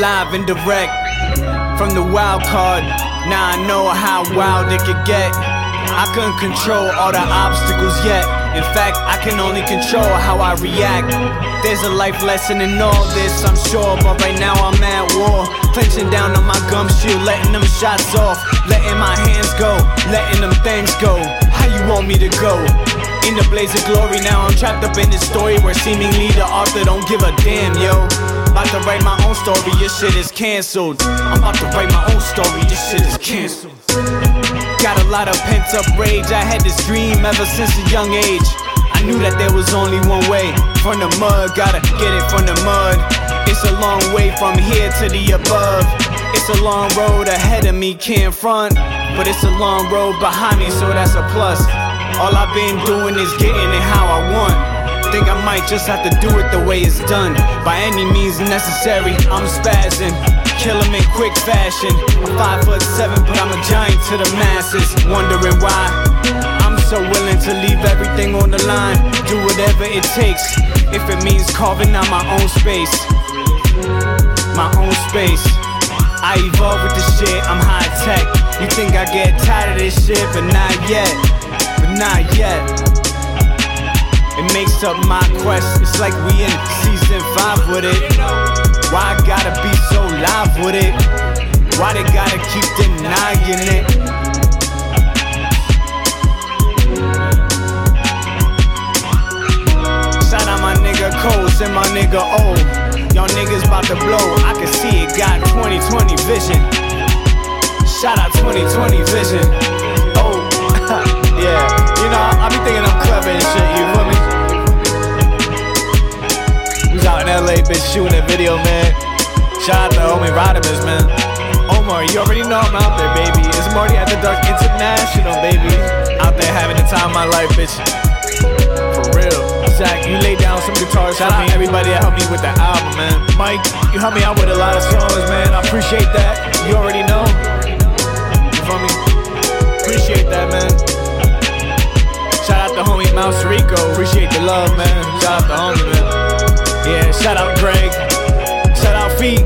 Live and direct from the wild card. Now I know how wild it could get. I couldn't control all the obstacles yet. In fact, I can only control how I react. There's a life lesson in all this, I'm sure. But right now I'm at war. Clenching down on my gum shield, letting them shots off. Letting my hands go, letting them things go. How you want me to go? In the blaze of glory, now I'm trapped up in this story where seemingly the author don't give a damn, yo. About to write my own story, your shit is cancelled. I'm about to write my own story, this shit is cancelled. Got a lot of pent up rage, I had this dream ever since a young age. I knew that there was only one way from the mud, gotta get it from the mud. It's a long way from here to the above. It's a long road ahead of me, can't front. But it's a long road behind me, so that's a plus. All I've been doing is getting it how I want. Think I might just have to do it the way it's done. By any means necessary, I'm spazzing. Kill 'em in quick fashion. I'm five foot seven, but I'm a giant to the masses. Wondering why I'm so willing to leave everything on the line. Do whatever it takes. If it means carving out my own space. My own space. I evolve with the shit, I'm high tech. You think I get tired of this shit, but not yet. Not yet. It makes up my quest. It's like we in season five with it. Why I gotta be so live with it? Why they gotta keep denying it? Shout out my nigga Cole, send my nigga O. Y'all niggas about to blow. I can see it, got 2020 vision. Shout out 2020 vision. Bitch, shooting a video, man. Shout out to homie Rodimus, man. Omar, you already know I'm out there, baby. It's Marty After Dark International, baby. Out there having the time of my life, bitch. For real. Zach, you laid down some guitars Shout out everybody that helped me with the album, man. Mike, you helped me out with a lot of songs, man. I appreciate that. You already know. You feel me? Appreciate that, man. Shout out to homie Mouse Rico. Appreciate the love, man. Shout out to homie, man. Shout out Greg. Shout out Feet.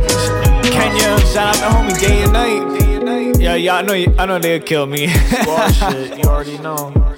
Kenya. Shout out to homie Day and Night. Yeah, yeah, I know, I know they'll kill me. Shit, you already know.